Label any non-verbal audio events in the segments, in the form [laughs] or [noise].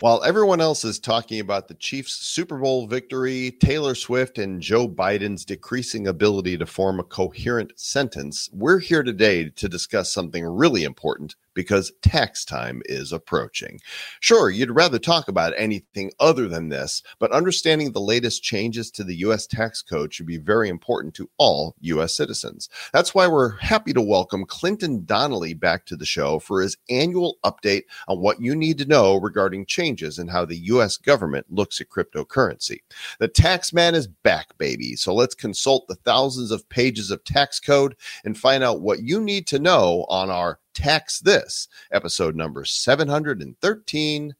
While everyone else is talking about the Chiefs' Super Bowl victory, Taylor Swift, and Joe Biden's decreasing ability to form a coherent sentence, we're here today to discuss something really important because tax time is approaching. Sure, you'd rather talk about anything other than this, but understanding the latest changes to the U.S. tax code should be very important to all U.S. citizens. That's why we're happy to welcome Clinton Donnelly back to the show for his annual update on what you need to know regarding changes in how the U.S. government looks at cryptocurrency. The tax man is back, baby. So let's consult the thousands of pages of tax code and find out what you need to know on our Tax This, episode number 713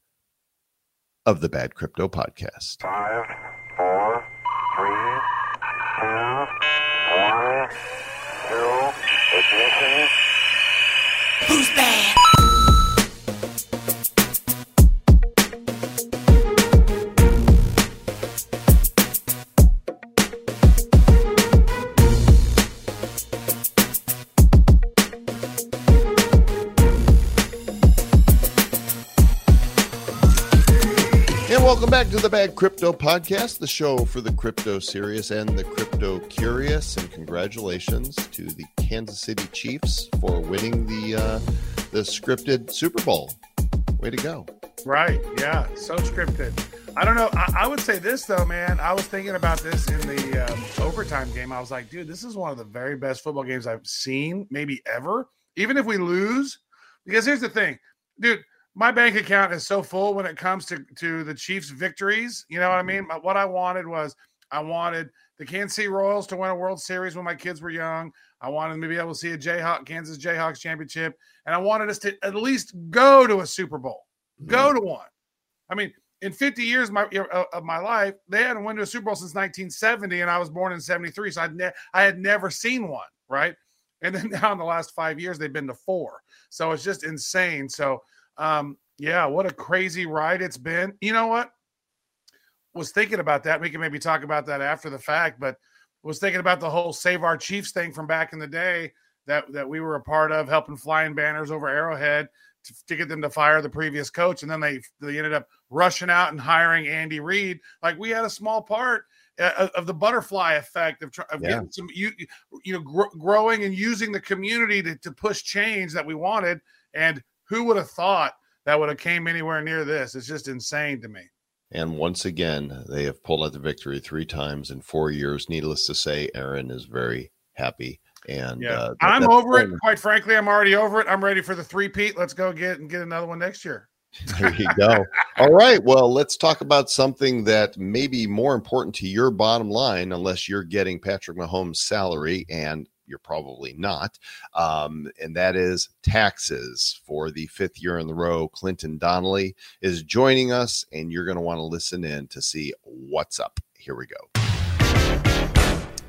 of the Bad Crypto Podcast. Five, four, three, two, one, zero, ignition. Who's bad? Welcome back to the Bad Crypto Podcast, the show for the crypto serious and the crypto curious. And congratulations to the Kansas City Chiefs for winning the uh, the scripted Super Bowl. Way to go! Right. Yeah. So scripted. I don't know. I, I would say this though, man. I was thinking about this in the um, overtime game. I was like, dude, this is one of the very best football games I've seen, maybe ever. Even if we lose, because here's the thing, dude. My bank account is so full when it comes to to the Chiefs' victories. You know what I mm-hmm. mean? What I wanted was I wanted the Kansas City Royals to win a World Series when my kids were young. I wanted them to be able to see a Jayhawk Kansas Jayhawks championship, and I wanted us to at least go to a Super Bowl, go mm-hmm. to one. I mean, in 50 years of my, of my life, they hadn't won to a Super Bowl since 1970, and I was born in 73, so I'd ne- I had never seen one, right? And then [laughs] now in the last five years, they've been to four, so it's just insane. So, um, yeah, what a crazy ride it's been. You know what? Was thinking about that. We can maybe talk about that after the fact, but was thinking about the whole Save Our Chiefs thing from back in the day that that we were a part of, helping flying banners over Arrowhead to, to get them to fire the previous coach, and then they they ended up rushing out and hiring Andy Reid. Like we had a small part uh, of the butterfly effect of, of Yeah. getting some you you know gr- growing and using the community to, to push change that we wanted. And who would have thought that would have came anywhere near this? It's just insane to me. And once again, they have pulled out the victory three times in four years. Needless to say, Aaron is very happy. And Yeah, uh, that- I'm over it. Quite frankly, I'm already over it. I'm ready for the three peat. Let's go get and get another one next year. [laughs] There you go. All right. Well, let's talk about something that may be more important to your bottom line, unless you're getting Patrick Mahomes' salary, and you're probably not. Um, and that is taxes for the fifth year in the row. Clinton Donnelly is joining us, and you're going to want to listen in to see what's up. Here we go.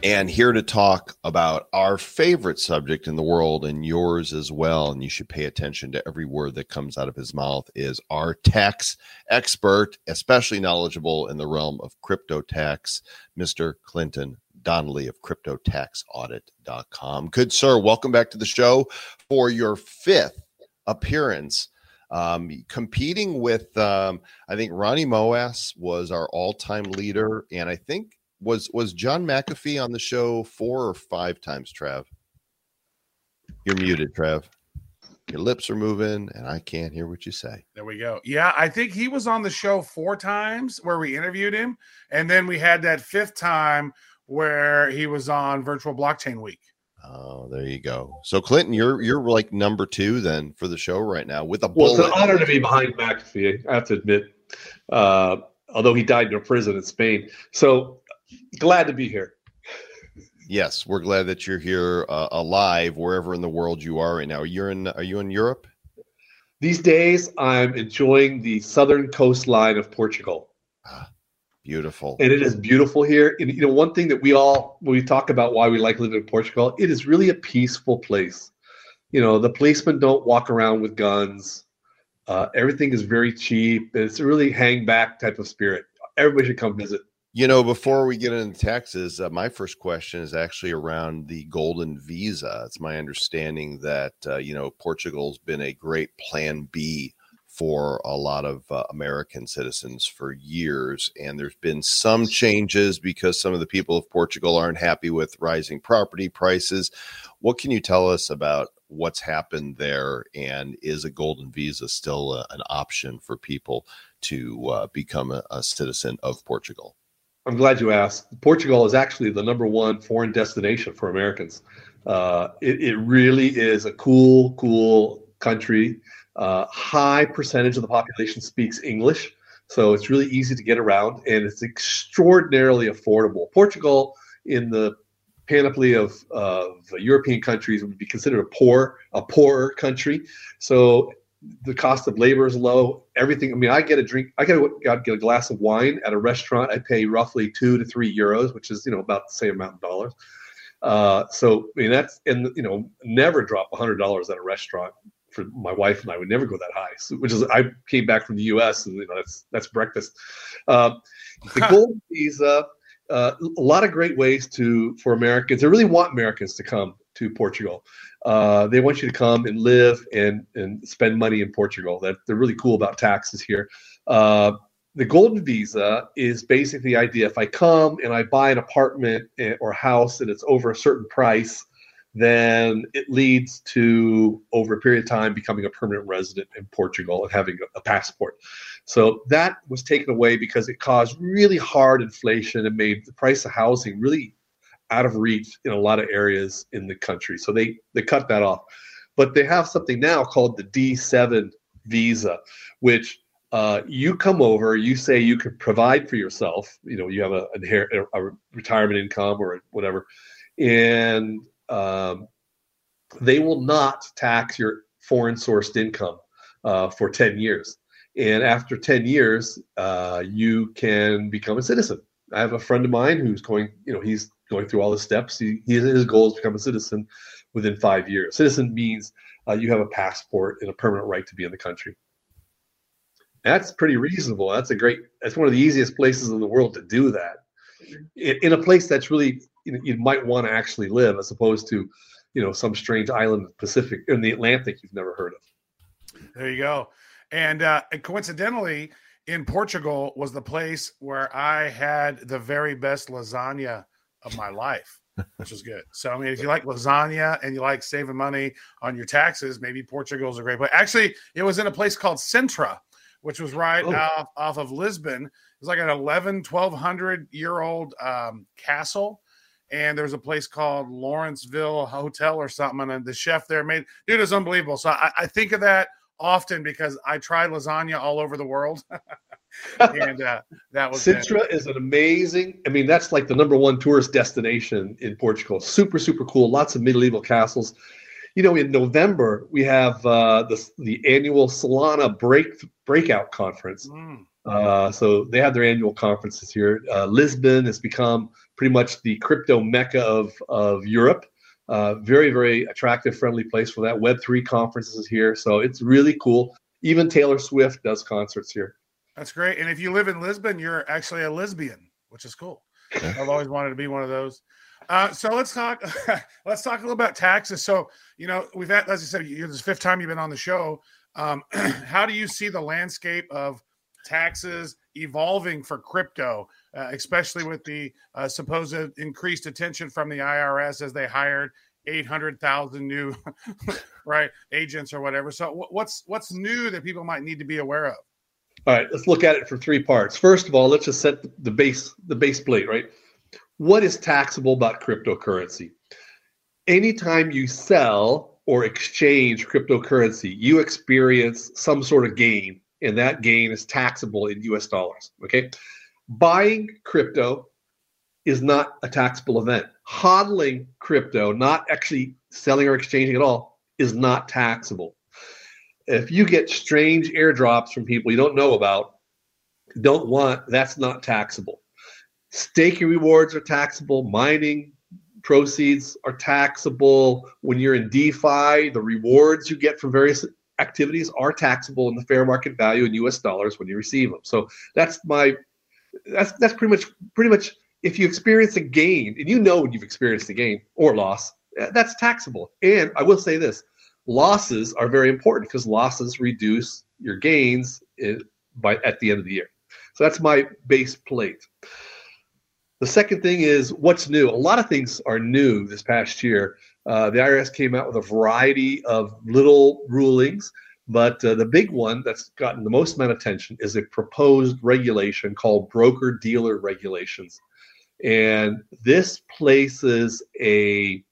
And here to talk about our favorite subject in the world and yours as well. And you should pay attention to every word that comes out of his mouth is our tax expert, especially knowledgeable in the realm of crypto tax, Mr. Clinton Donnelly of cryptotaxaudit.com. Good sir, welcome back to the show for your fifth appearance. Um, competing with, um, I think Ronnie Moas was our all-time leader, and I think was was John McAfee on the show four or five times. Trav, you're muted, Trav. Your lips are moving, and I can't hear what you say. There we go. Yeah, I think he was on the show four times where we interviewed him, and then we had that fifth time where he was on Virtual Blockchain Week. Oh, there you go. So Clinton, you're you're like number two then for the show right now with a Well, it's bullet. an honor to be behind McAfee. I have to admit, uh, although he died in a prison in Spain. So glad to be here. yes, we're glad that you're here uh, alive wherever in the world you are right now. You're in. Are you in Europe? These days, I'm enjoying the southern coastline of Portugal, Beautiful. and it is beautiful here. And you know, one thing that we all, when we talk about why we like living in Portugal, it is really a peaceful place. You know, the policemen don't walk around with guns. Uh, everything is very cheap. It's a really hang back type of spirit. Everybody should come visit. You know, before we get into taxes, uh, my first question is actually around the golden visa. It's my understanding that uh, you know Portugal's been a great Plan B for a lot of uh, American citizens for years. And there's been some changes because some of the people of Portugal aren't happy with rising property prices. What can you tell us about what's happened there? And is a golden visa still a, an option for people to uh, become a, a citizen of Portugal? I'm glad you asked. Portugal is actually the number one foreign destination for Americans. Uh, it, it, really is a cool, cool country. Uh, high percentage of the population speaks English, so it's really easy to get around, and it's extraordinarily affordable. Portugal, in the panoply of, of European countries, would be considered a poor, a poorer country. So the cost of labor is low. Everything. I mean, I get a drink. I get a, get a glass of wine at a restaurant. I pay roughly two to three euros, which is you know about the same amount of dollars. Uh, so I mean that's and you know never drop a hundred dollars at a restaurant for my wife and I would never go that high. So, which is I came back from the U.S. and you know that's that's breakfast. Uh, the golden visa. Uh, a lot of great ways to for Americans. They really want Americans to come to Portugal. Uh, they want you to come and live and and spend money in Portugal. That they're really cool about taxes here. Uh, the golden visa is basically the idea if I come and I buy an apartment eh, or house and it's over a certain price, then it leads to over a period of time becoming a permanent resident in Portugal and having a, passport. So that was taken away because it caused really hard inflation and made the price of housing really out of reach in a lot of areas in the country. So they they cut that off. But they have something now called the D7 visa, which uh, you come over, you say you can provide for yourself. You know, you have a, a, a retirement income or whatever, and um, they will not tax your foreign sourced income uh, for 10 years. And after 10 years, uh, you can become a citizen. I have a friend of mine who's going, you know, he's going through all the steps. He, he his goal is to become a citizen within five years. Citizen means uh, you have a passport and a permanent right to be in the country. That's pretty reasonable. That's a great. That's one of the easiest places in the world to do that. In, in a place that's really you, you might want to actually live, as opposed to, you know, some strange island in the Pacific in the Atlantic you've never heard of. There you go. And uh, coincidentally, in Portugal was the place where I had the very best lasagna of my life, which was good. So, I mean, if you like lasagna and you like saving money on your taxes, maybe Portugal is a great place. Actually, it was in a place called Sintra, which was right oh. off, off of Lisbon. It was like an 11, 1200 year old um, castle. And there was a place called Lawrenceville Hotel or something. And the chef there made, dude, was unbelievable. So I, I think of that often because I tried lasagna all over the world. [laughs] and uh, that was Sintra it. is an amazing. I mean, that's like the number one tourist destination in Portugal. Super, super cool. Lots of medieval castles you know, in November we have uh, the the annual Solana break breakout conference. Mm. Uh, so they have their annual conferences here. Uh, Lisbon has become pretty much the crypto mecca of of Europe. Uh, very very attractive, friendly place for that. Web three conferences is here, so it's really cool. Even Taylor Swift does concerts here. That's great. And if you live in Lisbon, you're actually a lesbian, which is cool. I've always wanted to be one of those. Uh, so let's talk. [laughs] let's talk a little about taxes. So you know, we've had, as I said, this is the fifth time you've been on the show. Um, [clears throat] how do you see the landscape of taxes evolving for crypto, uh, especially with the uh, supposed increased attention from the IRS as they hired 800,000 new [laughs] right agents or whatever. So what's what's new that people might need to be aware of? All right, let's look at it for three parts. First of all, let's just set the base the base plate, right? What is taxable about cryptocurrency? Anytime you sell or exchange cryptocurrency, you experience some sort of gain, and that gain is taxable in US dollars. Okay. Buying crypto is not a taxable event. Hodling crypto, not actually selling or exchanging at all, is not taxable. If you get strange airdrops from people you don't know about, don't want, that's not taxable. Staking rewards are taxable. Mining proceeds are taxable. When you're in DeFi, the rewards you get from various activities are taxable in the fair market value in US dollars when you receive them. So that's my that's that's pretty much pretty much if you experience a gain and you know when you've experienced a gain or loss, eh, that's taxable. And I will say this, losses are very important because losses reduce your gains in, by at the end of the year. So that's my base plate. The second thing is what's new. A lot of things are new this past year. Uh, the IRS came out with a variety of little rulings, but uh, the big one that's gotten the most amount of attention is a proposed regulation called broker dealer regulations. And this places a,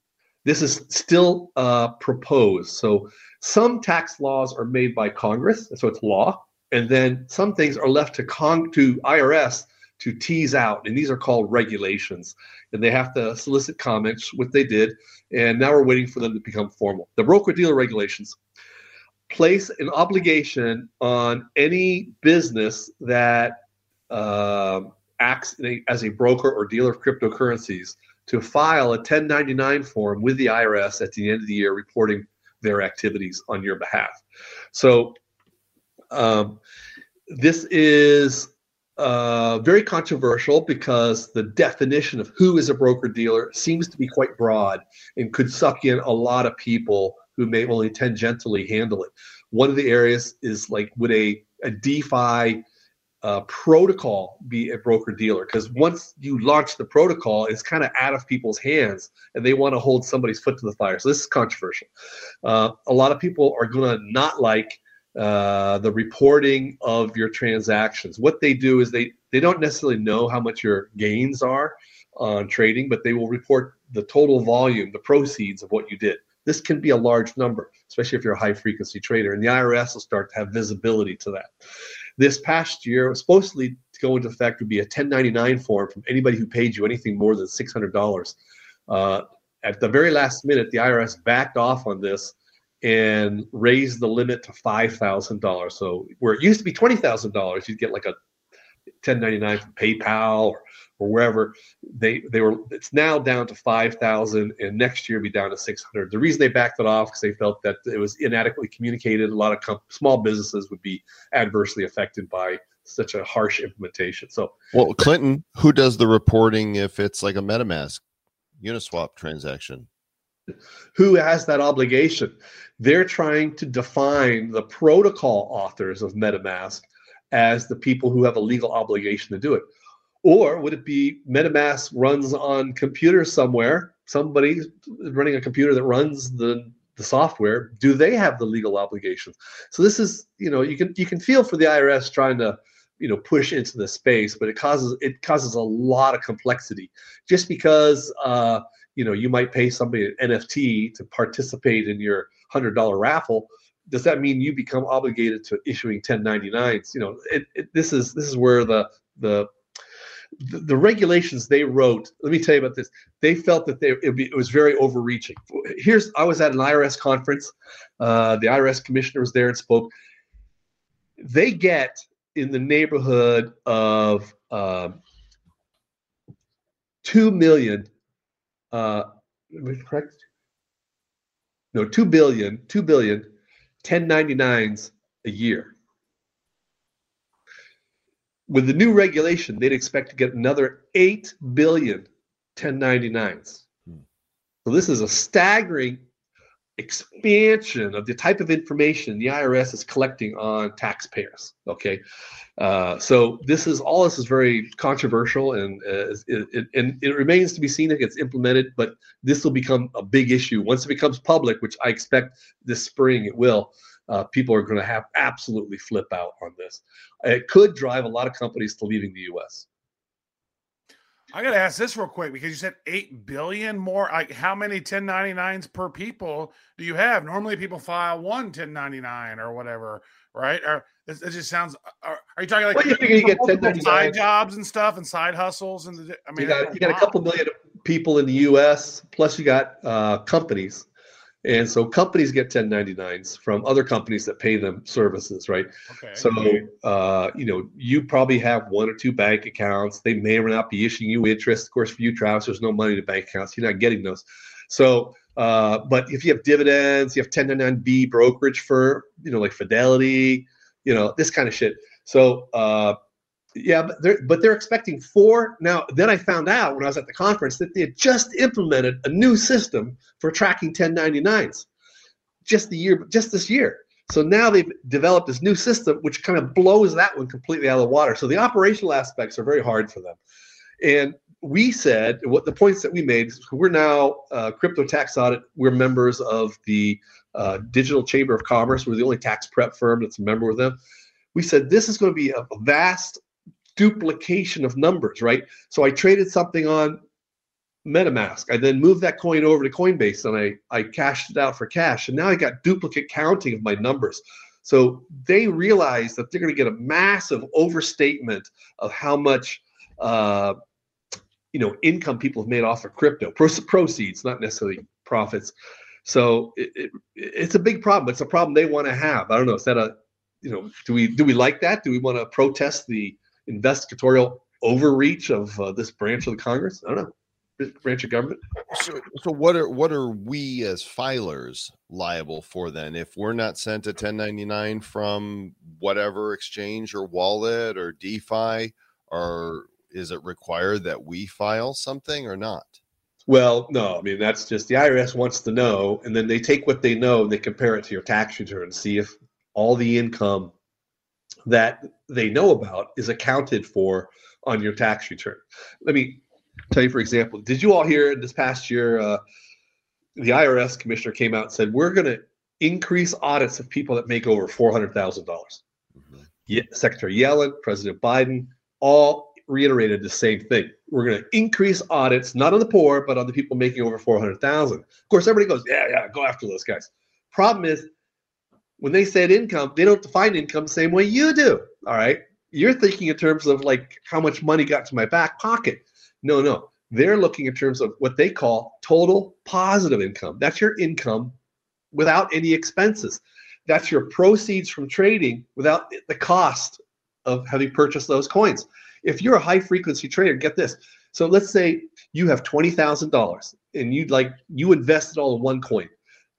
this is still uh, proposed. So some tax laws are made by Congress, so it's law, and then some things are left to con- to IRS to tease out, and these are called regulations. And they have to solicit comments, what they did, and now we're waiting for them to become formal. The broker dealer regulations place an obligation on any business that uh, acts as a broker or dealer of cryptocurrencies to file a 1099 form with the IRS at the end of the year reporting their activities on your behalf. So um, this is uh, very controversial because the definition of who is a broker dealer seems to be quite broad and could suck in a lot of people who may only tangentially handle it. One of the areas is like would a, a DeFi uh, protocol be a broker dealer? Because once you launch the protocol, it's kind of out of people's hands and they want to hold somebody's foot to the fire. So this is controversial. Uh, a lot of people are going to not like uh, the reporting of your transactions. What they do is they they don't necessarily know how much your gains are on trading, but they will report the total volume, the proceeds of what you did. This can be a large number, especially if you're a high frequency trader, and the IRS will start to have visibility to that. This past year, supposedly to go into effect would be a 1099 form from anybody who paid you anything more than $600. Uh, at the very last minute, the IRS backed off on this and raised the limit to five thousand dollars. So where it used to be twenty thousand dollars, you'd get like a ten ninety nine from PayPal or, or wherever. They they were it's now down to five thousand, and next year be down to six hundred. The reason they backed it off because they felt that it was inadequately communicated. A lot of com- small businesses would be adversely affected by such a harsh implementation. So Well, Clinton, who does the reporting if it's like a MetaMask Uniswap transaction? who has that obligation? They're trying to define the protocol authors of MetaMask as the people who have a legal obligation to do it. Or would it be MetaMask runs on computer somewhere? Somebody running a computer that runs the the software. Do they have the legal obligation? So this is, you know, you can you can feel for the IRS trying to, you know, push into the space, but it causes it causes a lot of complexity. Just because uh, you know you might pay somebody an nft to participate in your hundred dollar raffle does that mean you become obligated to issuing 1099s you know it, it, this is this is where the the the, regulations they wrote let me tell you about this. They felt that they it, be, it was very overreaching. Here's i was at an irs conference. Uh, the irs commissioner was there and spoke. They get in the neighborhood of um, 2 million uh, correct? No, 2 billion, 2 billion 1099s a year. With the new regulation, they'd expect to get another 8 billion 1099s. Hmm. So this is a staggering expansion of the type of information the IRS is collecting on taxpayers. Okay, uh, so this is all this is very controversial, and uh, it, it, and it remains to be seen if it gets implemented. But this will become a big issue once it becomes public, which I expect this spring it will. Uh, people are going to have absolutely flip out on this. It could drive a lot of companies to leaving the U.S. I got to ask this real quick because you said 8 billion more. Like, how many 1099s per people do you have? Normally, people file one 1099 or whatever, right? Or it, it just sounds. Are, are, you talking like well, you you get side jobs and stuff and side hustles? And the, I mean, you got, you got a couple million people in the U.S. Plus, you got uh, companies and so companies get 1099s from other companies that pay them services, right? Okay. So, uh, you know, you probably have one or two bank accounts. They may or not be issuing you interest. Of course, for you, Travis, there's no money to bank accounts. You're not getting those. So, uh, but if you have dividends, you have 1099B brokerage for, you know, like Fidelity, you know, this kind of shit. So, uh, yeah, but they're, but they're expecting four. Now, then I found out when I was at the conference that they had just implemented a new system for tracking 1099s just the year, just this year. So now they've developed this new system, which kind of blows that one completely out of the water. So the operational aspects are very hard for them. And we said what the points that we made. We're now uh, crypto tax audit. We're members of the uh, Digital Chamber of Commerce. We're the only tax prep firm that's a member with them. We said this is going to be a vast duplication of numbers, right? So I traded something on MetaMask. I then moved that coin over to Coinbase and I, I cashed it out for cash. And now I got duplicate counting of my numbers. So they realize that they're going to get a massive overstatement of how much uh, you know income people have made off of crypto proceeds, not necessarily profits. So it, it, it's a big problem. It's a problem they want to have. I don't know. Is that a you know do we do we like that? Do we want to protest the investigatorial overreach of uh, this branch of the Congress? I don't know branch of government. So, so what are what are we as filers liable for then? If we're not sent a 1099 from whatever exchange or wallet or DeFi, or is it required that we file something or not? Well, no. I mean, that's just the IRS wants to know, and then they take what they know and they compare it to your tax return, and see if all the income that they know about is accounted for on your tax return. Let me tell you, for example, did you all hear this past year? Uh, the IRS commissioner came out and said we're going to increase audits of people that make over four hundred thousand dollars. Mm-hmm. Yeah, Secretary Yellen, President Biden, all reiterated the same thing. We're going to increase audits, not on the poor, but on the people making over four hundred thousand. Of course, everybody goes, yeah, yeah, go after those guys. Problem is, when they said income, they don't define income the same way you do. All right, you're thinking in terms of like how much money got to my back pocket. No, no. They're looking in terms of what they call total positive income. That's your income without any expenses. That's your proceeds from trading without the cost of having purchased those coins. If you're a high frequency trader, get this. So let's say you have $20,000 and you'd like you invested all in one coin.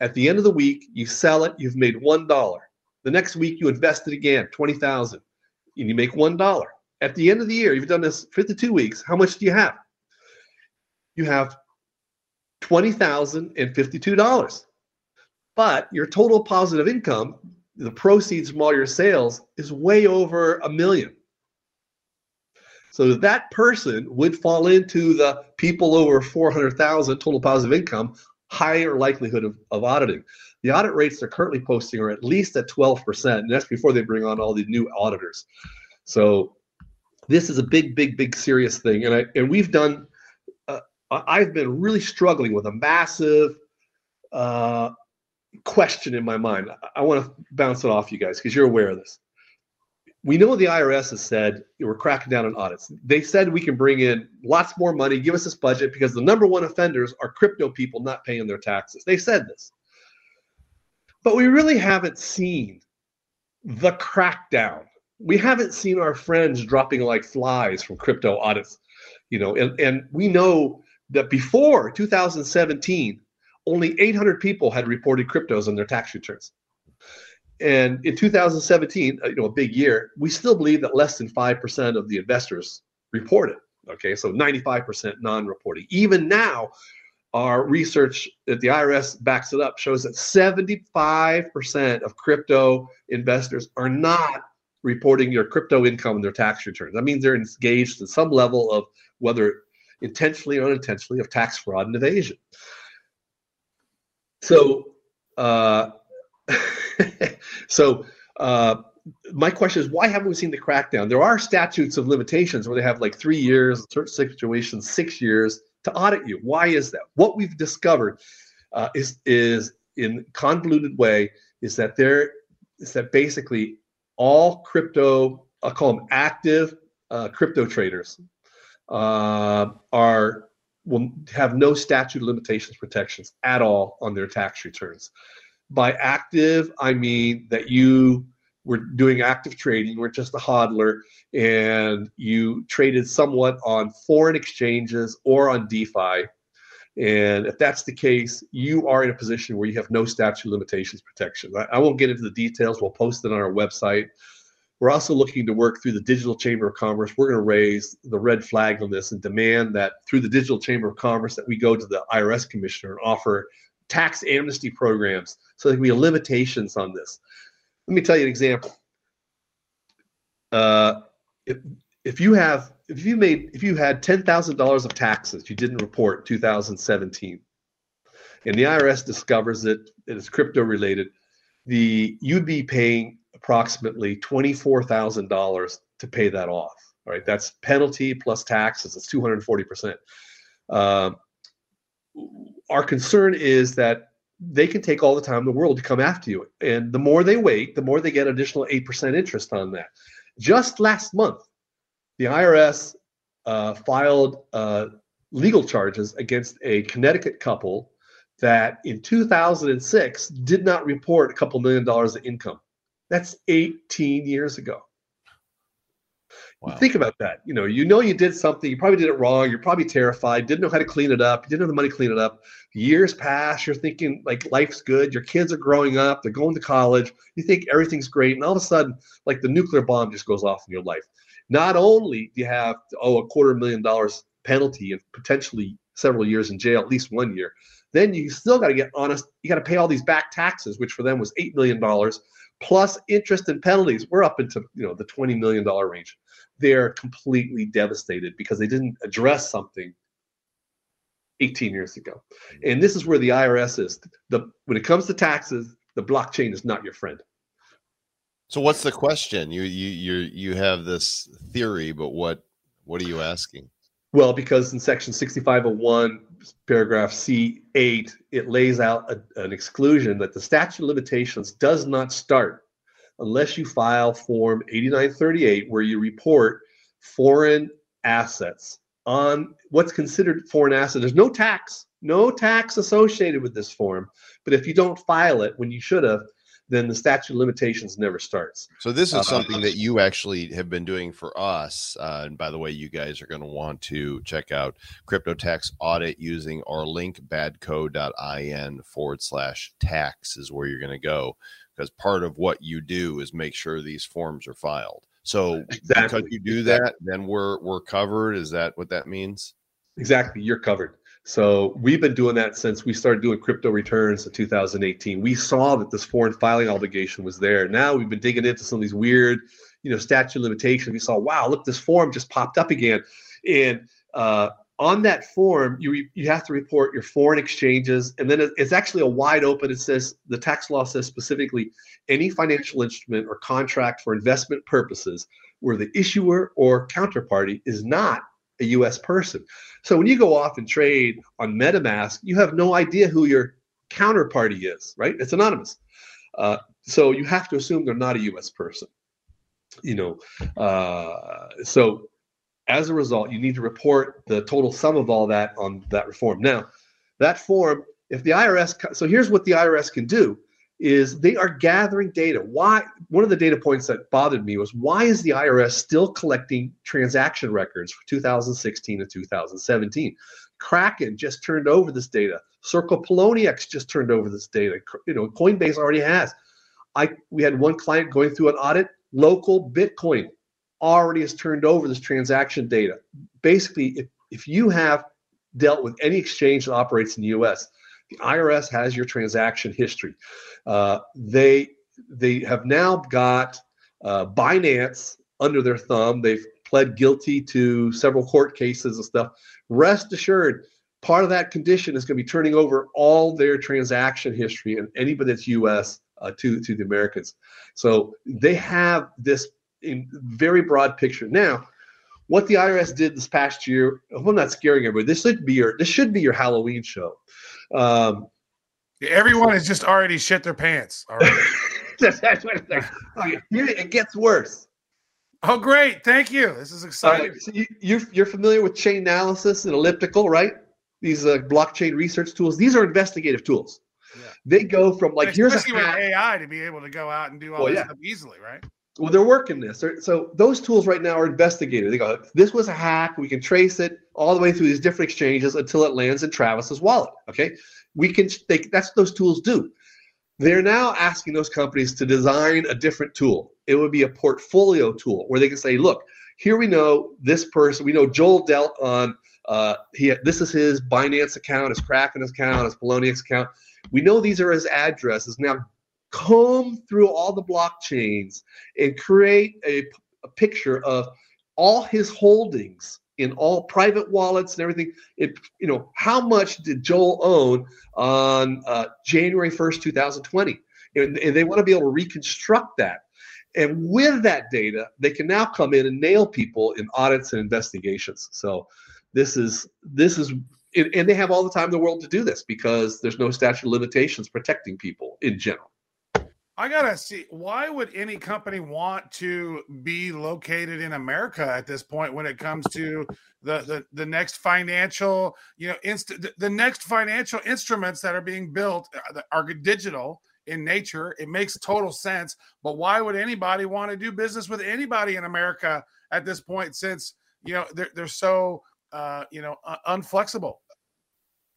At the end of the week, you sell it, you've made $1. The next week you invest it again, 20,000 and you make $1 at the end of the year, you've done this 52 weeks, how much do you have? You have $20,052. But your total positive income, the proceeds from all your sales, is way over a million. So that person would fall into the people over 400,000 total positive income, higher likelihood of, of auditing. The audit rates they're currently posting are at least at 12%, and that's before they bring on all the new auditors. So this is a big, big, big serious thing, and I and we've done. Uh, I've been really struggling with a massive uh, question in my mind. I, I want to bounce it off you guys because you're aware of this. We know the IRS has said we're cracking down on audits. They said we can bring in lots more money, give us this budget because the number one offenders are crypto people not paying their taxes. They said this. But we really haven't seen the crackdown we haven't seen our friends dropping like flies from crypto audits, you know, and, and we know that before 2017, only 800 people had reported cryptos on their tax returns. And in 2017, uh, you know, a big year, we still believe that less than 5% of the investors reported. Okay, so 95% non reporting. Even now, our research that the IRS backs it up shows that 75% of crypto investors are not reporting your crypto income in their tax returns. That means they're engaged in some level of whether intentionally or unintentionally of tax fraud and evasion. So, uh, [laughs] so uh, my question is, why haven't we seen the crackdown? There are statutes of limitations where they have like three years, certain situations, six years to audit you. Why is that? What we've discovered uh, is is in convoluted way is that there is that basically all crypto, I'll call them active uh, crypto traders, uh, are will have no statute of limitations protections at all on their tax returns. By active, I mean that you were doing active trading, you were just a hodler, and you traded somewhat on foreign exchanges or on DeFi. And if that's the case, you are in a position where you have no statute limitations protection. I, I won't get into the details. We'll post it on our website. We're also looking to work through the Digital Chamber of Commerce. We're going to raise the red flag on this and demand that through the Digital Chamber of Commerce that we go to the IRS commissioner and offer tax amnesty programs so there can be limitations on this. Let me tell you an example. Uh, if if you have if you made if you had ten thousand dollars of taxes you didn't report 2017, and the IRS discovers it, it is crypto related, the you'd be paying approximately twenty four thousand dollars to pay that off. All right, that's penalty plus taxes. It's two hundred forty percent. Um, our concern is that they can take all the time in the world to come after you. And the more they wait, the more they get additional 8% interest on that. Just last month, the IRS uh, filed uh, legal charges against a Connecticut couple that in 2006 did not report a couple million dollars of income. That's 18 years ago. Wow. Think about that. You know, you know you did something, you probably did it wrong, you're probably terrified, didn't know how to clean it up, you didn't have the money to clean it up. Years pass, you're thinking like life's good, your kids are growing up, they're going to college, you think everything's great, and all of a sudden, like the nuclear bomb just goes off in your life. Not only do you have oh a quarter million dollars penalty and potentially several years in jail, at least one year, then you still got to get honest, you got to pay all these back taxes, which for them was eight million dollars plus interest and penalties. We're up into you know the twenty million dollar range they're completely devastated because they didn't address something 18 years ago. And this is where the IRS is. The when it comes to taxes, the blockchain is not your friend. So what's the question? You you you you have this theory, but what what are you asking? Well, because in section 6501, paragraph C8, it lays out a, an exclusion that the statute of limitations does not start unless you file Form 8938, where you report foreign assets on what's considered foreign asset. There's no tax, no tax associated with this form. But if you don't file it when you should have, then the statute of limitations never starts. So this is Uh, something that you actually have been doing for us. Uh, and by the way, you guys are going to want to check out crypto tax audit using our link badco.in forward slash tax is where you're going to go because part of what you do is make sure these forms are filed. So because Exactly. you do that, then we're we're covered. Is that what that means? Exactly, you're covered. So we've been doing that since we started doing crypto returns in 2018. We saw that this foreign filing obligation was there. Now we've been digging into some of these weird, you know, statute limitations. We saw, wow, look, this form just popped up again, and uh, on that form, you you have to report your foreign exchanges, and then it's actually a wide open. It says the tax law says specifically any financial instrument or contract for investment purposes where the issuer or counterparty is not a U.S. person. So when you go off and trade on MetaMask, you have no idea who your counterparty is, right? It's anonymous. Uh, so you have to assume they're not a U.S. person. You know, uh, so as a result, you need to report the total sum of all that on that reform. Now, that form, if the IRS, so here's what the IRS can do is they are gathering data. Why? One of the data points that bothered me was why is the IRS still collecting transaction records for 2016 and 2017? Kraken just turned over this data. Circle Poloniex just turned over this data. You know, Coinbase already has. I we had one client going through an audit. Local Bitcoin already has turned over this transaction data. Basically, if if you have dealt with any exchange that operates in the U.S., the IRS has your transaction history. Uh, they they have now got uh, Binance under their thumb. They've pled guilty to several court cases and stuff. Rest assured, part of that condition is going to be turning over all their transaction history and anybody that's U.S. Uh, to to the Americans. So they have this in very broad picture now. What the IRS did this past year, I I'm not scaring everybody. This should be your this should be your Halloween show. Um, Everyone has just already shit their pants. Right. [laughs] that's, that's what it's like. Okay, here it gets worse. oh, great. Thank you. This is exciting. right, so you, you're, you're familiar with Chainalysis and Elliptic, right? These uh, blockchain research tools. These are investigative tools. Yeah. They go from like here's a hack. AI to be able to go out and do all Well, this yeah. stuff easily, right? Well, they're working this. So those tools right now are investigated. They go, this was a hack. We can trace it all the way through these different exchanges until it lands in Travis's wallet. Okay, we can. They, that's what those tools do. They're now asking those companies to design a different tool. It would be a portfolio tool where they can say, look, here we know this person. We know Joel dealt on. Uh, he this is his Binance account, his Kraken account, his Poloniex account. We know these are his addresses. Now comb through all the blockchains and create a, a picture of all his holdings in all private wallets and everything. It, you know, how much did Joel own on uh, January 1st, 2020? And, and they want to be able to reconstruct that. And with that data, they can now come in and nail people in audits and investigations. So this is this is and they have all the time in the world to do this because there's no statute of limitations protecting people in general. I gotta see why would any company want to be located in America at this point when it comes to the the, the next financial you know inst- the, the next financial instruments that are being built uh, are digital in nature. It makes total sense, but why would anybody want to do business with anybody in America at this point since you know they're they're so uh, you know uh, unflexible?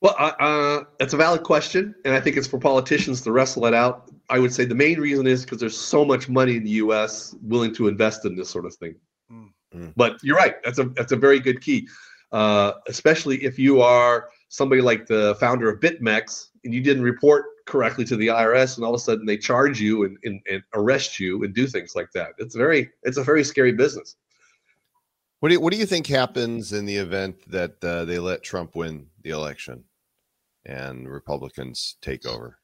Well, uh, uh, that's a valid question, and I think it's for politicians to wrestle it out. I would say the main reason is because there's so much money in the U.S. willing to invest in this sort of thing. Mm. But you're right; that's a that's a very good key, uh, especially if you are somebody like the founder of BitMEX and you didn't report correctly to the IRS, and all of a sudden they charge you and, and, and arrest you and do things like that. It's very it's a very scary business. What do you, what do you think happens in the event that uh, they let Trump win the election and Republicans take over?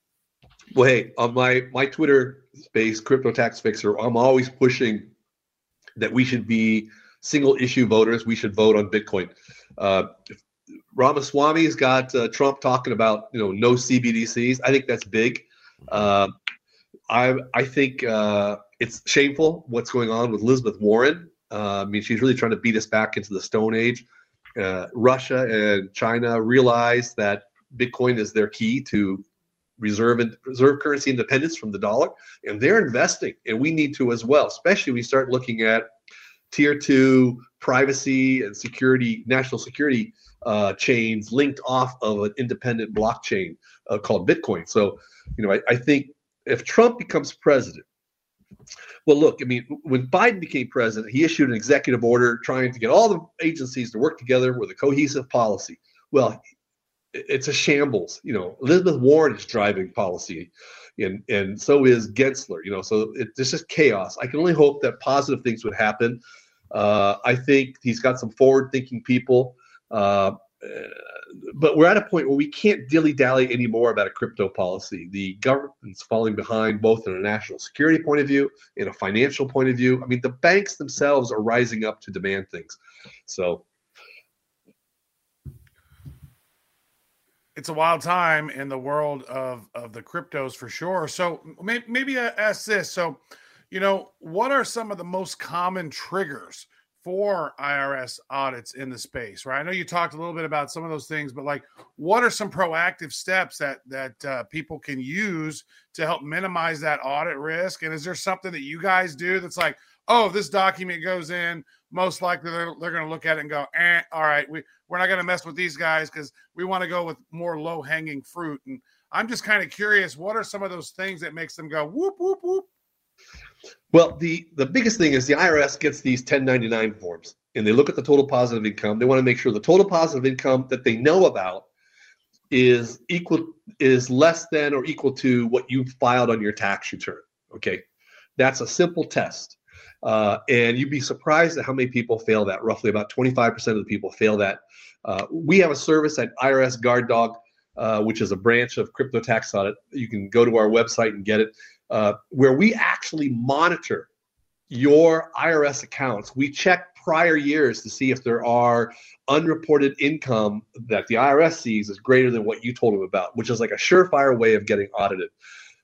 Well, hey, on my my Twitter space, Crypto Tax Fixer, I'm always pushing that we should be single issue voters. We should vote on Bitcoin. Uh, Ramaswamy's got uh, Trump talking about you know no CBDCs. I think that's big. Uh, I I think uh, it's shameful what's going on with Elizabeth Warren. Uh, I mean, she's really trying to beat us back into the Stone Age. Uh, Russia and China realize that Bitcoin is their key to reserve and reserve currency independence from the dollar, and they're investing, and we need to as well. Especially we start looking at tier two privacy and security, national security uh, chains linked off of an independent blockchain uh, called Bitcoin. So, you know, I, I think if Trump becomes president, well, look, I mean, when Biden became president, he issued an executive order trying to get all the agencies to work together with a cohesive policy. Well, it's a shambles. You know, Elizabeth Warren is driving policy, and and so is Gensler. You know, so it, it's just chaos. I can only hope that positive things would happen. Uh, I think he's got some forward-thinking people. Uh, but we're at a point where we can't dilly dally anymore about a crypto policy. The government's falling behind both in a national security point of view, in a financial point of view. I mean, the banks themselves are rising up to demand things. So it's a wild time in the world of of the cryptos for sure. So may, maybe I ask this. So, you know, what are some of the most common triggers for IRS audits in the space? Right. I know you talked a little bit about some of those things, but like, what are some proactive steps that that uh, people can use to help minimize that audit risk? And is there something that you guys do that's like, oh, if this document goes in, most likely they're, they're going to look at it and go, eh, all right, we, we're not going to mess with these guys because we want to go with more low hanging fruit. And I'm just kind of curious, what are some of those things that makes them go whoop, whoop, whoop? Well, the the biggest thing is the IRS gets these 1099 forms and they look at the total positive income. They want to make sure the total positive income that they know about is equal is less than or equal to what you filed on your tax return. Okay, that's a simple test. Uh, and you'd be surprised at how many people fail that. Roughly about 25% of the people fail that. Uh, we have a service at IRS Guard Dog, uh, which is a branch of Crypto Tax Audit. You can go to our website and get it, uh, where we actually monitor your IRS accounts. We check prior years to see if there are unreported income that the IRS sees is greater than what you told them about, which is like a surefire way of getting audited.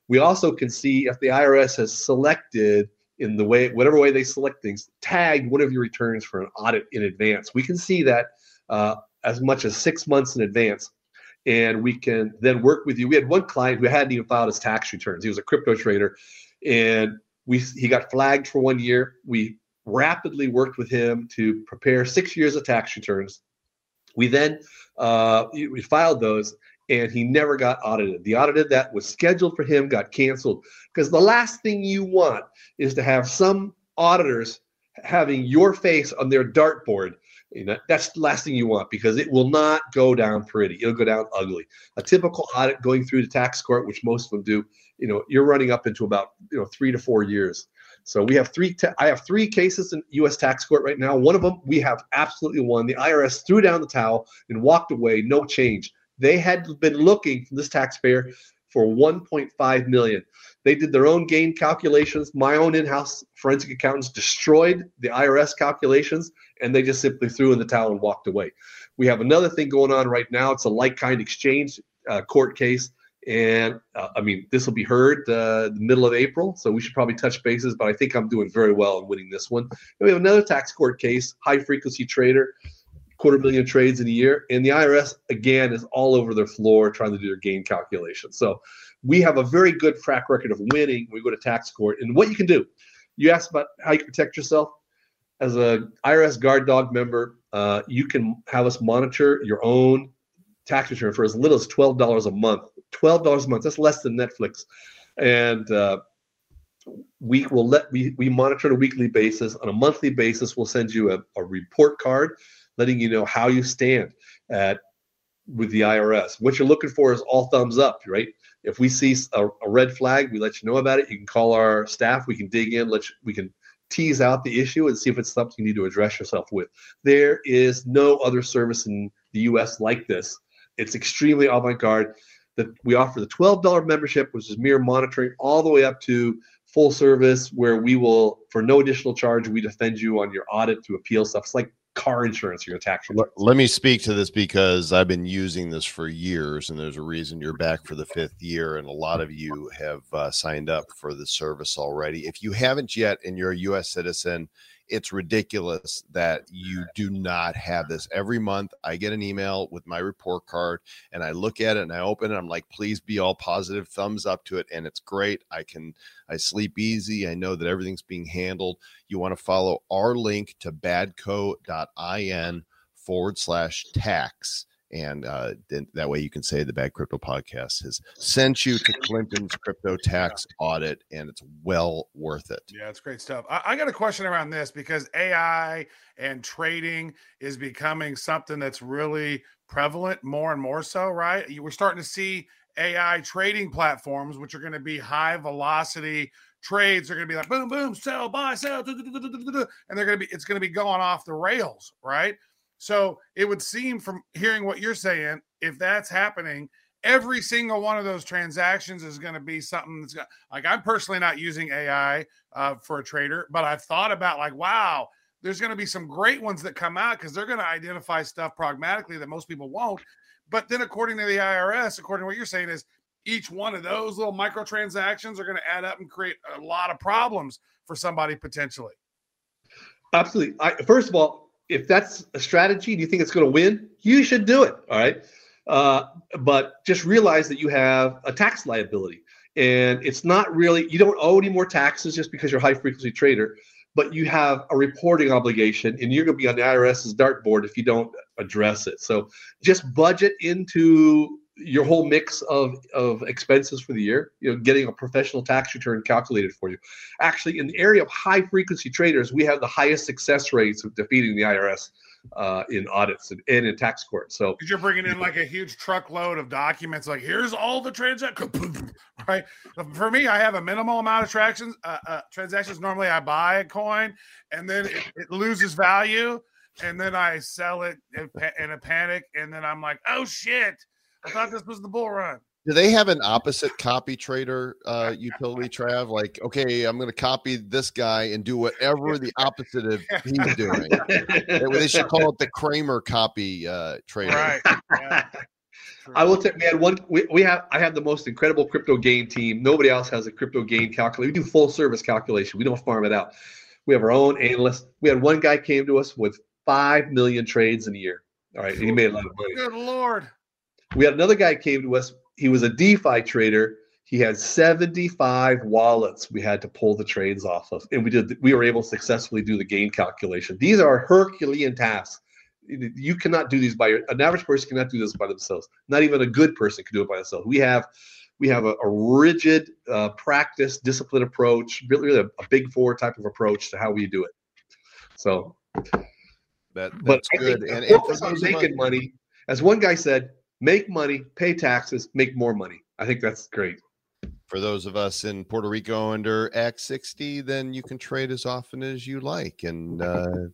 We also can see if the IRS has selected in the way whatever way they select things tag one of your returns for an audit in advance. We can see that uh, as much as six months in advance. And we can then work with you. We had one client who hadn't even filed his tax returns. He was a crypto trader. And we he got flagged for one year. We rapidly worked with him to prepare six years of tax returns. We then uh, we filed those and he never got audited. The audited that was scheduled for him got canceled because the last thing you want is to have some auditors having your face on their dartboard. You know, that's the last thing you want because it will not go down pretty. It'll go down ugly. A typical audit going through the tax court, which most of them do, you know, you're running up into about you know three to four years. So we have three. Ta- I have three cases in U.S. tax court right now. One of them we have absolutely won. The IRS threw down the towel and walked away. No change. They had been looking from this taxpayer for 1.5 million. They did their own gain calculations. My own in-house forensic accountants destroyed the IRS calculations, and they just simply threw in the towel and walked away. We have another thing going on right now. It's a like-kind exchange uh, court case, and uh, I mean this will be heard uh, the middle of April, so we should probably touch bases. But I think I'm doing very well in winning this one. And we have another tax court case, high-frequency trader quarter million trades in a year. And the IRS, again, is all over their floor trying to do their gain calculation. So we have a very good track record of winning. We go to tax court. And what you can do, you asked about how you protect yourself. As a IRS guard dog member, uh, you can have us monitor your own tax return for as little as $12 a month. $12 a month, that's less than Netflix. And uh, we will let we, we monitor on a weekly basis. On a monthly basis, we'll send you a, a report card letting you know how you stand at with the IRS. What you're looking for is all thumbs up, right? If we see a, a, red flag, we let you know about it. You can call our staff. We can dig in. Let you, we can tease out the issue and see if it's something you need to address yourself with. There is no other service in the U.S. like this. It's extremely avant-garde. That we offer the $12 membership, which is mere monitoring, all the way up to full service, where we will, for no additional charge, we defend you on your audit to appeal stuff. It's like car insurance or your tax. Let me speak to this because I've been using this for years, and there's a reason you're back for the fifth year, and a lot of you have uh, signed up for the service already. If you haven't yet, and you're a U.S. citizen, it's ridiculous that you do not have this. Every month i get an email with my report card and i look at it and i open it i'm like please be all positive thumbs up to it and it's great. I can i sleep easy i know that everything's being handled. You want to follow our link to badco.in forward slash tax and uh, then that way you can say the Bad Crypto Podcast has sent you to Clinton's crypto tax audit, and it's well worth it. Yeah, it's great stuff. I, I got a question around this because AI and trading is becoming something that's really prevalent more and more so. Right, you we're starting to see AI trading platforms, which are going to be high velocity trades are going to be like boom, boom, sell, buy, sell, and they're going to be it's going to be going off the rails, right? So it would seem from hearing what you're saying, if that's happening, every single one of those transactions is going to be something that's got, like I'm personally not using AI uh, for a trader, but I've thought about like, wow, there's going to be some great ones that come out because they're going to identify stuff pragmatically that most people won't. But then, according to the IRS, according to what you're saying, is each one of those little microtransactions are going to add up and create a lot of problems for somebody potentially. Absolutely. I, first of all, if that's a strategy and you think it's going to win, you should do it. All right. Uh, but just realize that you have a tax liability. And it's not really, you don't owe any more taxes just because you're a high frequency trader, but you have a reporting obligation and you're going to be on the IRS's dartboard if you don't address it. So just budget into your whole mix of, of expenses for the year, you know, getting a professional tax return calculated for you. Actually, in the area of high frequency traders, we have the highest success rates of defeating the IRS uh, in audits and, and in tax court. So you're bringing in like a huge truckload of documents. Like here's all the transactions, [laughs] right? For me, I have a minimal amount of transactions. Uh, uh, transactions. Normally, I buy a coin and then it, it loses value, and then I sell it in, in a panic, and then I'm like, oh shit I thought this was the bull run. Do they have an opposite copy trader uh, [laughs] utility, Trav? Like, okay, I'm going to copy this guy and do whatever the opposite of he's doing. they should call it the Cramer copy uh, trader. Right. [laughs] Yeah. I will take. We had one. We, we have. I have the most incredible crypto gain team. Nobody else has a crypto gain calculator. We do full service calculation. We don't farm it out. We have our own analyst. We had one guy came to us with five million trades in a year. All right, he made a lot of money. Good lord. We had another guy came to us. He was a DeFi trader. He had 75 wallets we had to pull the trades off of. And we did we were able to successfully do the gain calculation. These are Herculean tasks. You cannot do these by your, an average person cannot do this by themselves. Not even a good person can do it by themselves. We have we have a, a rigid uh, practice discipline approach, really a, a big four type of approach to how we do it. So, That but that's I good. think And, and focus on those of us- making money. As one guy said, make money, pay taxes, make more money. I think that's great. for those of us in Puerto Rico under Act 60, then you can trade as often as you like and uh,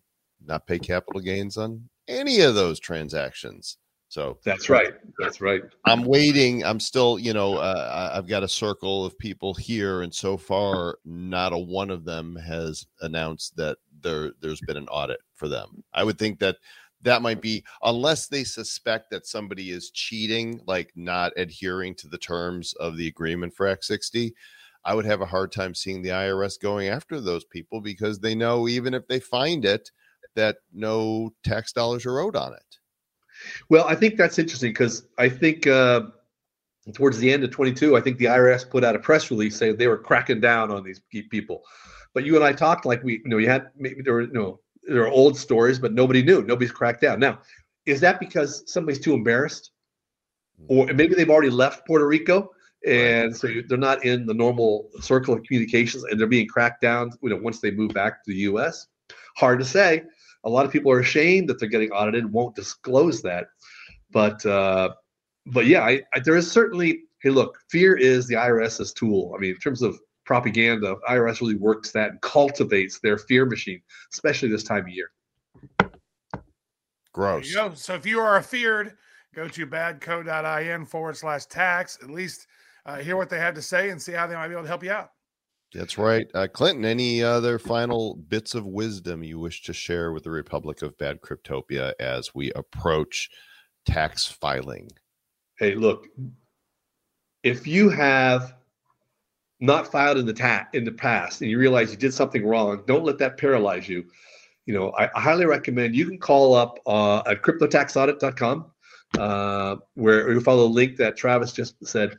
not pay capital gains on any of those transactions. So That's right. That's right. I'm waiting. I'm still, you know, uh, I've got a circle of people here, and so far, not a one of them has announced that there there's been an audit for them. I would think that that might be unless they suspect that somebody is cheating, like not adhering to the terms of the agreement for Act 60. I would have a hard time seeing the IRS going after those people because they know even if they find it, that no tax dollars are owed on it. Well, I think that's interesting because I think uh, towards the end of 22, I think the IRS put out a press release saying they were cracking down on these people. But you and I talked like we, you know, you had maybe there were, you know, there are old stories, but nobody knew. Nobody's cracked down. Now, is that because somebody's too embarrassed, or maybe they've already left Puerto Rico and so they're not in the normal circle of communications, and they're being cracked down, you know, once they move back to the U.S. Hard to say. A lot of people are ashamed that they're getting audited, and won't disclose that. But uh, but yeah, I, I, there is certainly. Hey, look, fear is the IRS's tool. I mean, in terms of propaganda, IRS really works that and cultivates their fear machine, especially this time of year. There Gross. you go. So if you are feared, go to badco.in forward slash tax. At least uh, hear what they have to say and see how they might be able to help you out. That's right. Uh, Clinton, any other final bits of wisdom you wish to share with the Republic of Bad Cryptopia as we approach tax filing? Hey, look, if you have not filed in the ta- in the past and you realize you did something wrong, don't let that paralyze you. You know, I, I highly recommend you can call up uh, at cryptotaxaudit.com, uh, where you follow the link that Travis just said.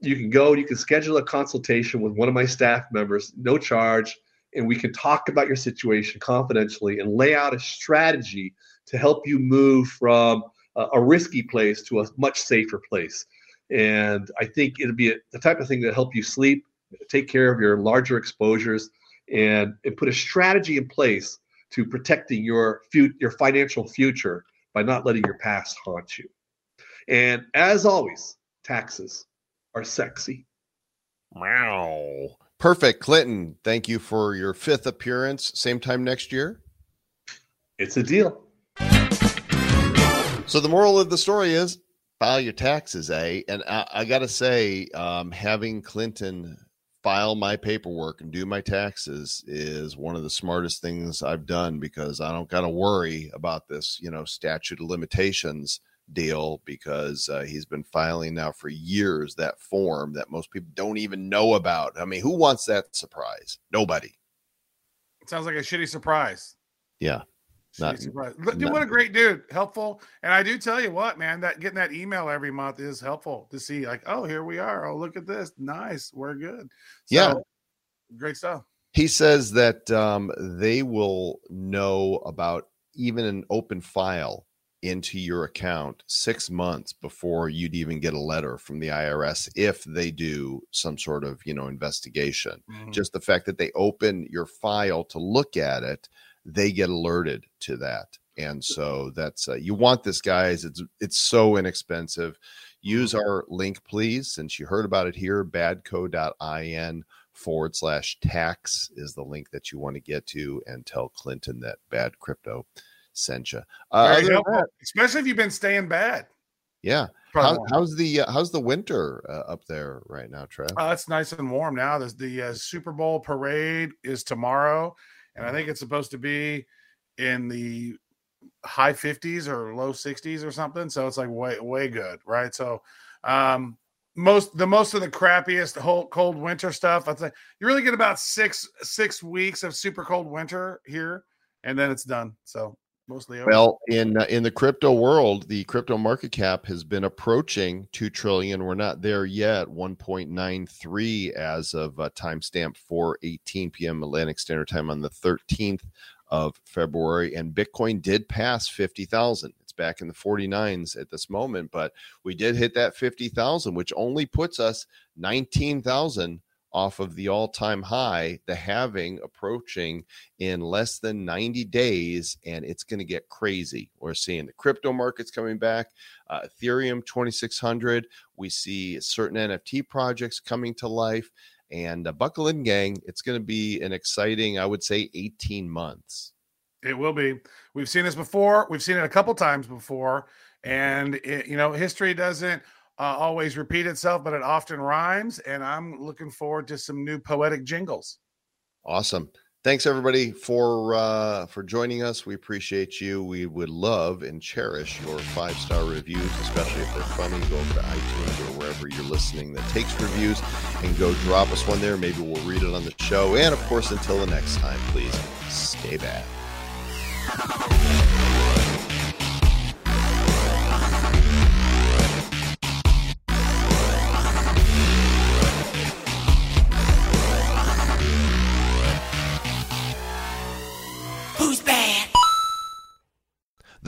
You can go, you can schedule a consultation with one of my staff members, no charge, and we can talk about your situation confidentially and lay out a strategy to help you move from a, a risky place to a much safer place. And I think it'll be a, the type of thing that help you sleep, take care of your larger exposures, and, and put a strategy in place to protecting your fu- your financial future by not letting your past haunt you. And as always, taxes are sexy. Wow. Perfect. Clinton, thank you for your fifth appearance. Same time next year. It's a deal. So the moral of the story is file your taxes, eh? And I, I got to say, um, having Clinton file my paperwork and do my taxes is one of the smartest things I've done because I don't got to worry about this, you know, statute of limitations deal because uh, he's been filing now for years that form that most people don't even know about. I mean, who wants that surprise? Nobody. It sounds like a shitty surprise. Yeah. Not- dude, not- what a great dude. Helpful. And I do tell you what, man, that getting that email every month is helpful to see, like, oh, here we are. Oh, look at this. Nice. We're good. Yeah. Great stuff. He says that um, they will know about even an open file into your account six months before you'd even get a letter from the IRS if they do some sort of you know investigation. Mhm. Just the fact that they open your file to look at it, they get alerted to that. And so that's uh, you want this, guys. It's it's so inexpensive. Use our link, please, since you heard about it here. Badco.in forward slash tax is the link that you want to get to and tell Clinton that bad crypto sent you. Uh, other that, especially if you've been staying bad. yeah. How, how's the uh, how's the winter uh, up there right now, Trev? Oh, it's nice and warm now. There's the uh, Super Bowl parade is tomorrow, and I think it's supposed to be in the high 50s or low 60s or something. So it's like way way good, right? So um most the most of the crappiest whole cold winter stuff. I'd say you really get about six six weeks of super cold winter here, and then it's done. So mostly over. Well, in uh, in the crypto world, the crypto market cap has been approaching two trillion. We're not there yet. One point nine three as of uh, timestamp four eighteen p.m. Atlantic Standard Time on the thirteenth of February, and Bitcoin did pass fifty thousand. It's back in the forty nines at this moment, but we did hit that fifty thousand, which only puts us nineteen thousand off of the all-time high, the halving approaching in less than 90 days, and it's going to get crazy. We're seeing the crypto markets coming back, uh, Ethereum 2600. We see certain NFT projects coming to life. And uh, buckle in, gang. It's going to be an exciting, I would say, 18 months. It will be. We've seen this before. We've seen it a couple times before, and it, you know, history doesn't uh, always repeat itself, but it often rhymes. And I'm looking forward to some new poetic jingles. Awesome. Thanks everybody for uh, for joining us. We appreciate you. We would love and cherish your five star reviews, especially if they're funny. Go over to iTunes or wherever you're listening that takes reviews, and go drop us one there. Maybe we'll read it on the show. And of course, until the next time, please stay bad.